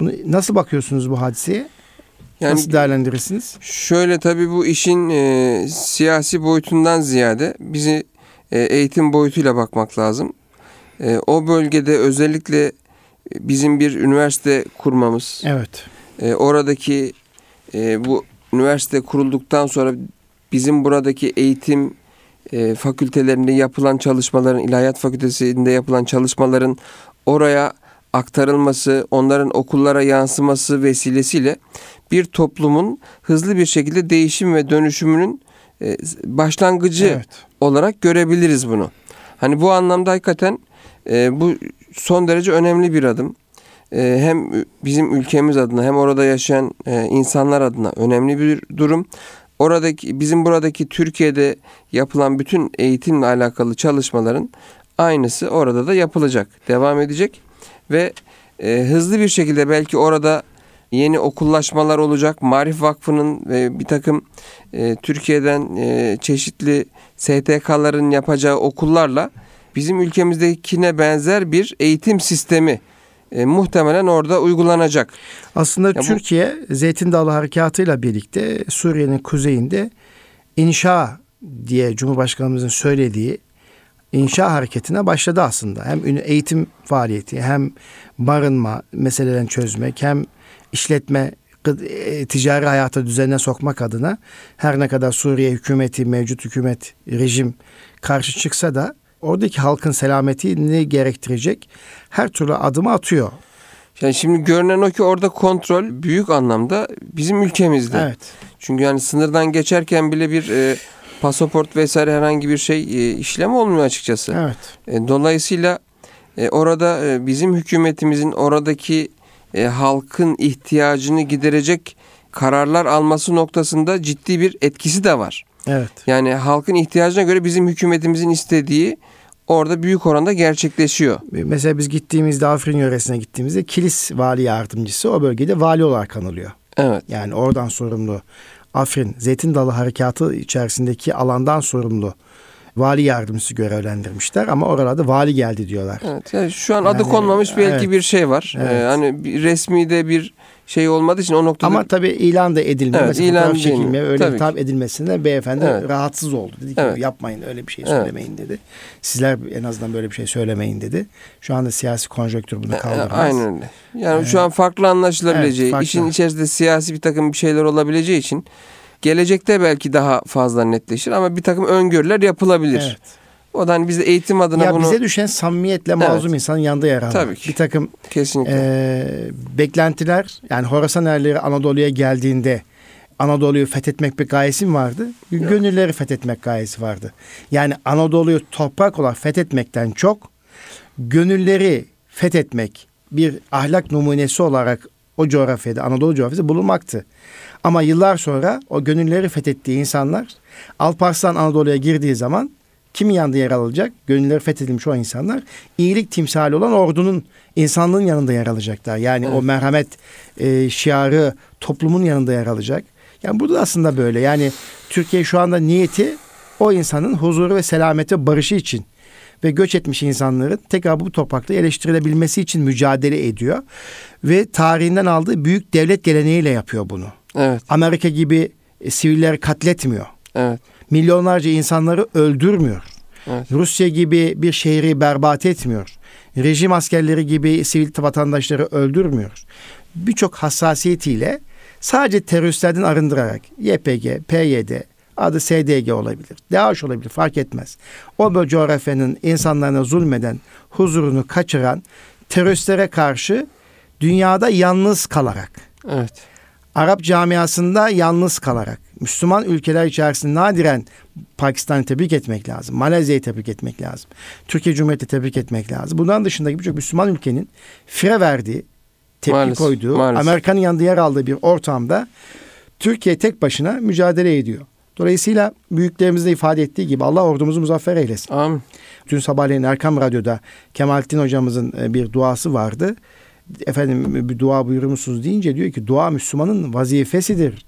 Bunu nasıl bakıyorsunuz bu hadiseye? Yani nasıl değerlendirirsiniz? Şöyle tabii bu işin e, siyasi boyutundan ziyade bizi e, eğitim boyutuyla bakmak lazım. E, o bölgede özellikle bizim bir üniversite kurmamız, Evet. E, oradaki e, bu üniversite kurulduktan sonra bizim buradaki eğitim e, fakültelerinde yapılan çalışmaların, ilahiyat fakültesinde yapılan çalışmaların oraya aktarılması, onların okullara yansıması vesilesiyle bir toplumun hızlı bir şekilde değişim ve dönüşümünün e, başlangıcı Evet. olarak görebiliriz bunu. Hani bu anlamda hakikaten e, bu son derece önemli bir adım. E, hem bizim ülkemiz adına hem orada yaşayan e, insanlar adına önemli bir durum. Oradaki bizim buradaki Türkiye'de yapılan bütün eğitimle alakalı çalışmaların aynısı orada da yapılacak, devam edecek ve e, hızlı bir şekilde belki orada yeni okullaşmalar olacak. Marif Vakfı'nın ve bir takım e, Türkiye'den e, çeşitli STK'ların yapacağı okullarla bizim ülkemizdekine benzer bir eğitim sistemi e, muhtemelen orada uygulanacak. Aslında bu- Türkiye Zeytin Dalı Harekatı'yla birlikte Suriye'nin kuzeyinde inşa diye Cumhurbaşkanımızın söylediği inşa hareketine başladı aslında. Hem eğitim faaliyeti hem barınma meselelerini çözmek hem işletme e, ticari hayata düzenine sokmak adına her ne kadar Suriye hükümeti mevcut hükümet rejim karşı çıksa da oradaki halkın selametini gerektirecek her türlü adımı atıyor. Yani şimdi görünen o ki orada kontrol büyük anlamda bizim ülkemizde. Evet. Çünkü yani sınırdan geçerken bile bir e, pasaport vesaire herhangi bir şey e, işlem olmuyor açıkçası. Evet. E, dolayısıyla e, orada e, bizim hükümetimizin oradaki e, halkın ihtiyacını giderecek kararlar alması noktasında ciddi bir etkisi de var. Evet. Yani halkın ihtiyacına göre bizim hükümetimizin istediği orada büyük oranda gerçekleşiyor. Mesela biz gittiğimizde Afrin yöresine gittiğimizde Kilis vali yardımcısı o bölgede vali olarak anılıyor. Evet. Yani oradan sorumlu Afrin Zeytin Dalı Harekatı içerisindeki alandan sorumlu vali yardımcısı görevlendirmişler ama oralarda vali geldi diyorlar. Evet. Yani şu an adı Yani, konmamış belki evet. bir şey var. Evet. Ee, hani resmi de bir şey olmadığı için o noktada Ama tabii ilan da edilmiyor. Evet, Mesela ilan çekilmiyor. Öyle Tabii hitap edilmesine beyefendi Evet. rahatsız oldu. Dedi ki Evet. yapmayın öyle bir şey Evet. söylemeyin dedi. Sizler en azından böyle bir şey söylemeyin dedi. Şu anda siyasi konjonktür bunu E, kaldırmaz. Aynen öyle. Yani Evet. şu an farklı anlaşılabileceği, Evet, farklı. işin içerisinde siyasi bir takım bir şeyler olabileceği için gelecekte belki daha fazla netleşir ama bir takım öngörüler yapılabilir. Evet. O da hani biz de eğitim adına Ya bunu bize düşen samimiyetle mazlum insanın yanında yer almak. Tabii ki. Bir takım kesinlikle e, beklentiler yani Horasan erleri Anadolu'ya geldiğinde Anadolu'yu fethetmek bir gayesi mi vardı? Gönülleri fethetmek gayesi vardı. Yani Anadolu'yu toprak olarak fethetmekten çok gönülleri fethetmek bir ahlak numunesi olarak o coğrafyada Anadolu coğrafyasında bulunmaktı. Ama yıllar sonra o gönülleri fethettiği insanlar Alparslan Anadolu'ya girdiği zaman kimin yanında yer alacak? Gönülleri fethedilmiş o insanlar iyilik timsali olan ordunun insanlığın yanında yer alacaklar. Yani o Evet. merhamet e, şiarı toplumun yanında yer alacak. Yani burada da aslında böyle. Yani Türkiye şu anda niyeti o insanın huzuru ve selameti barışı için ve göç etmiş insanların tekrar bu toprakta eleştirilebilmesi için mücadele ediyor. Ve tarihinden aldığı büyük devlet geleneğiyle yapıyor bunu. evet Amerika gibi e, sivilleri katletmiyor. evet Milyonlarca insanları öldürmüyor. Evet. Rusya gibi bir şehri berbat etmiyor. Rejim askerleri gibi sivil vatandaşları öldürmüyor. Birçok hassasiyetiyle sadece teröristlerden arındırarak YPG, PYD, adı SDG olabilir, DAEŞ olabilir fark etmez. O böyle coğrafyanın insanlarına zulmeden, huzurunu kaçıran teröristlere karşı dünyada yalnız kalarak, Evet. Arap camiasında yalnız kalarak, Müslüman ülkeler içerisinde nadiren Pakistan'ı tebrik etmek lazım. Malezya'yı tebrik etmek lazım. Türkiye Cumhuriyeti tebrik etmek lazım. Bundan dışındaki birçok Müslüman ülkenin fire verdiği, tepki Maalesef, koyduğu, maalesef. Amerika'nın yanında yer aldığı bir ortamda Türkiye tek başına mücadele ediyor. Dolayısıyla büyüklerimizin de ifade ettiği gibi Allah ordumuzu muzaffer eylesin. Amin. Dün sabahleyin Erkam Radyo'da Kemalettin hocamızın e, bir duası vardı. Efendim bir dua buyurur musunuz deyince diyor ki dua Müslümanın vazifesidir.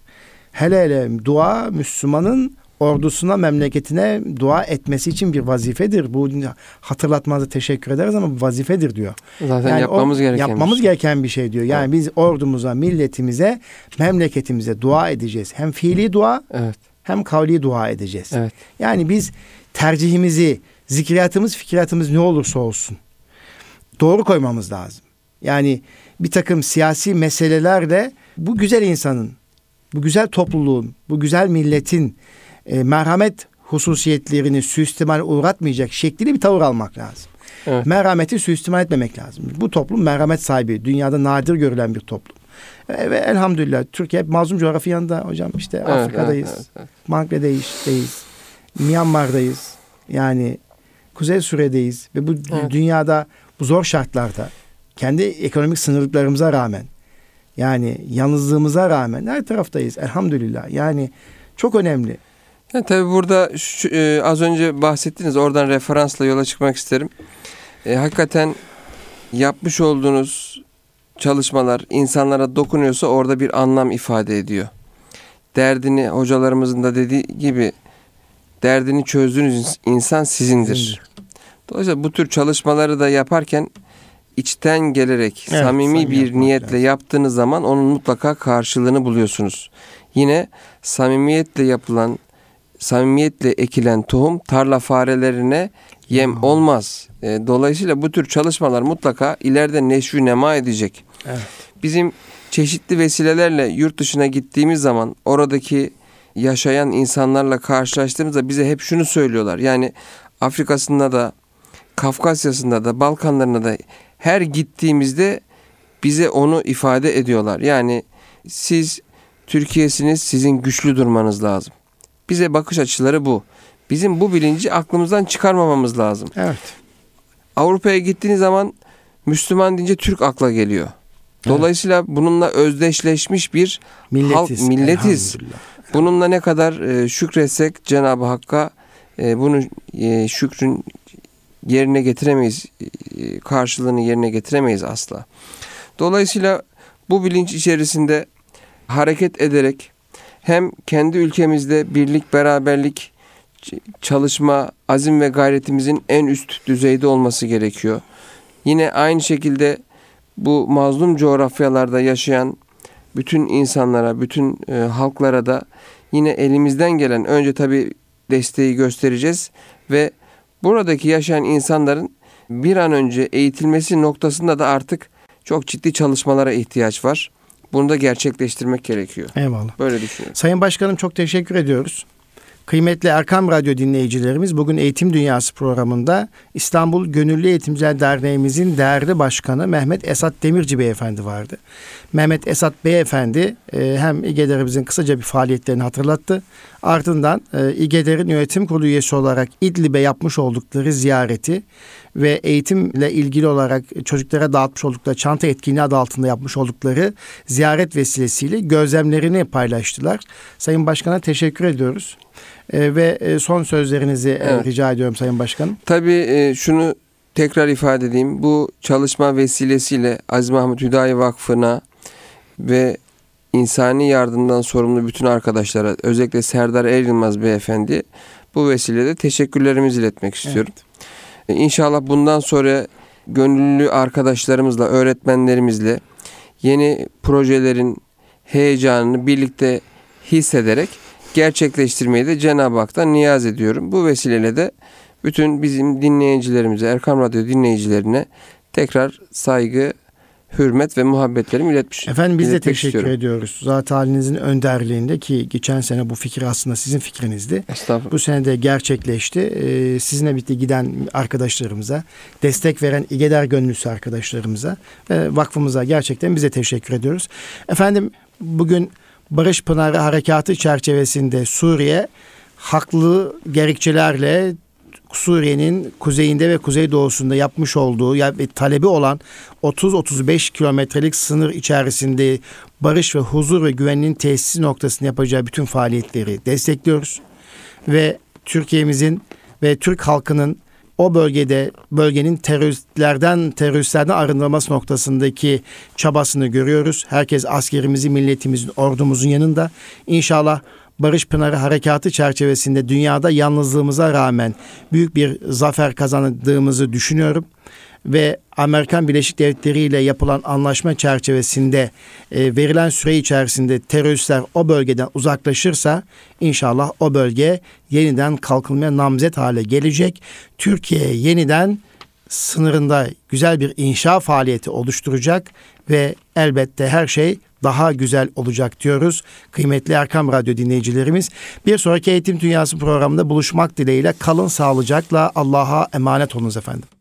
Hele hele dua Müslümanın ordusuna, memleketine dua etmesi için bir vazifedir. Bu hatırlatmanıza teşekkür ederiz ama bu vazifedir diyor. Zaten Yani yapmamız o- gereken yapmamız bir şey. gereken bir şey diyor. Yani biz ordumuza, milletimize, memleketimize dua edeceğiz. Hem fiili dua Evet. hem kavli dua edeceğiz. Evet. Yani biz tercihimizi, zikriyatımız, fikriyatımız ne olursa olsun doğru koymamız lazım. Yani bir takım siyasi meselelerle bu güzel insanın, bu güzel topluluğun, bu güzel milletin e, merhamet hususiyetlerini suistimal uğratmayacak şekli bir tavır almak lazım. Evet. Merhameti suistimal etmemek lazım. Bu toplum merhamet sahibi. Dünyada nadir görülen bir toplum. E, ve elhamdülillah Türkiye hep mazlum coğrafya yanında hocam işte Evet, Afrika'dayız. evet, evet. Bangladeş'teyiz. Myanmar'dayız. Yani Kuzey Suriye'deyiz ve bu Evet. dünyada bu zor şartlarda kendi ekonomik sınırlıklarımıza rağmen yani yalnızlığımıza rağmen her taraftayız elhamdülillah. Yani çok önemli. Yani tabii burada şu, e, az önce bahsettiniz oradan referansla yola çıkmak isterim. E, hakikaten yapmış olduğunuz çalışmalar insanlara dokunuyorsa orada bir anlam ifade ediyor. Derdini hocalarımızın da dediği gibi derdini çözdüğünüz ins- insan. Sizindir. Dolayısıyla bu tür çalışmaları da yaparken içten gelerek Evet, samimi bir niyetle lazım. yaptığınız zaman onun mutlaka karşılığını buluyorsunuz. Yine samimiyetle yapılan, samimiyetle ekilen tohum tarla farelerine yem olmaz. E, Dolayısıyla bu tür çalışmalar mutlaka ileride neşvi nema edecek. Evet. Bizim çeşitli vesilelerle yurt dışına gittiğimiz zaman oradaki yaşayan insanlarla karşılaştığımızda bize hep şunu söylüyorlar. Yani Afrika'sında da, Kafkasya'sında da, Balkanlarına da her gittiğimizde bize onu ifade ediyorlar. Yani siz Türkiye'siniz, sizin güçlü durmanız lazım. Bize bakış açıları bu. Bizim bu bilinci aklımızdan çıkarmamamız lazım. Evet. Avrupa'ya gittiğiniz zaman Müslüman deyince Türk akla geliyor. Dolayısıyla bununla özdeşleşmiş bir Milletiz. halk, milletiz. Bununla ne kadar e, şükretsek Cenab-ı Hakk'a e, bunun e, şükrün yerine getiremeyiz. e, karşılığını yerine getiremeyiz asla. Dolayısıyla bu bilinç içerisinde hareket ederek hem kendi ülkemizde birlik, beraberlik, çalışma, azim ve gayretimizin en üst düzeyde olması gerekiyor. Yine aynı şekilde bu mazlum coğrafyalarda yaşayan bütün insanlara, bütün e, halklara da yine elimizden gelen önce tabii desteği göstereceğiz ve buradaki yaşayan insanların bir an önce eğitilmesi noktasında da artık çok ciddi çalışmalara ihtiyaç var. Bunu da gerçekleştirmek gerekiyor. Eyvallah. Böyle düşünüyorum. Sayın Başkanım çok teşekkür ediyoruz. Kıymetli Erkam Radyo dinleyicilerimiz bugün Eğitim Dünyası programında İstanbul Gönüllü Eğitimciler Derneğimizin değerli başkanı Mehmet Esat Demirci Beyefendi vardı. Mehmet Esat Beyefendi e, hem İGEDER'imizin kısaca bir faaliyetlerini hatırlattı. Ardından e, İGEDER'in yönetim kurulu üyesi olarak İdlib'e yapmış oldukları ziyareti ve eğitimle ilgili olarak çocuklara dağıtmış oldukları çanta etkinliği adı altında yapmış oldukları ziyaret vesilesiyle gözlemlerini paylaştılar. Sayın Başkan'a teşekkür ediyoruz. E, ve e, son sözlerinizi e, Evet. rica ediyorum Sayın Başkanım. Tabii e, şunu tekrar ifade edeyim. Bu çalışma vesilesiyle Aziz Mahmut Hüdayi Vakfı'na ve insani yardımdan sorumlu bütün arkadaşlara özellikle Serdar Er Yılmaz Beyefendi bu vesilede teşekkürlerimizi iletmek istiyorum. E, İnşallah bundan sonra gönüllü arkadaşlarımızla, öğretmenlerimizle yeni projelerin heyecanını birlikte hissederek gerçekleştirmeyi de Cenab-ı Hak'tan niyaz ediyorum. Bu vesileyle de bütün bizim dinleyicilerimize, Erkam Radyo dinleyicilerine tekrar saygı hürmet ve muhabbetlerimi iletmiş. Efendim biz de teşekkür istiyorum. ediyoruz. Zat halinizin önderliğinde ki geçen sene bu fikir aslında sizin fikrinizdi. Estağfurullah. Bu sene de gerçekleşti. Ee, sizinle birlikte giden arkadaşlarımıza, destek veren İgeder Gönüllüsü arkadaşlarımıza ve vakfımıza gerçekten bize teşekkür ediyoruz. Efendim bugün Barış Pınarı Harekatı çerçevesinde Suriye haklı gerekçelerle Suriye'nin kuzeyinde ve kuzeydoğusunda yapmış olduğu ya ve talebi olan 30-35 kilometrelik sınır içerisinde barış ve huzur ve güvenliğin tesisi noktasında yapacağı bütün faaliyetleri destekliyoruz. Ve Türkiye'mizin ve Türk halkının o bölgede bölgenin teröristlerden teröristlerden arındırılması noktasındaki çabasını görüyoruz. Herkes askerimizi, milletimizin, ordumuzun yanında. İnşallah Barış Pınarı Harekatı çerçevesinde dünyada yalnızlığımıza rağmen büyük bir zafer kazandığımızı düşünüyorum. Ve Amerikan Birleşik Devletleri ile yapılan anlaşma çerçevesinde e, verilen süre içerisinde teröristler o bölgeden uzaklaşırsa inşallah o bölge yeniden kalkınmaya namzet hale gelecek. Türkiye yeniden sınırında güzel bir inşa faaliyeti oluşturacak ve elbette her şey daha güzel olacak diyoruz. Kıymetli Erkam Radyo dinleyicilerimiz bir sonraki Eğitim Dünyası programında buluşmak dileğiyle kalın sağlıcakla Allah'a emanet olunuz efendim.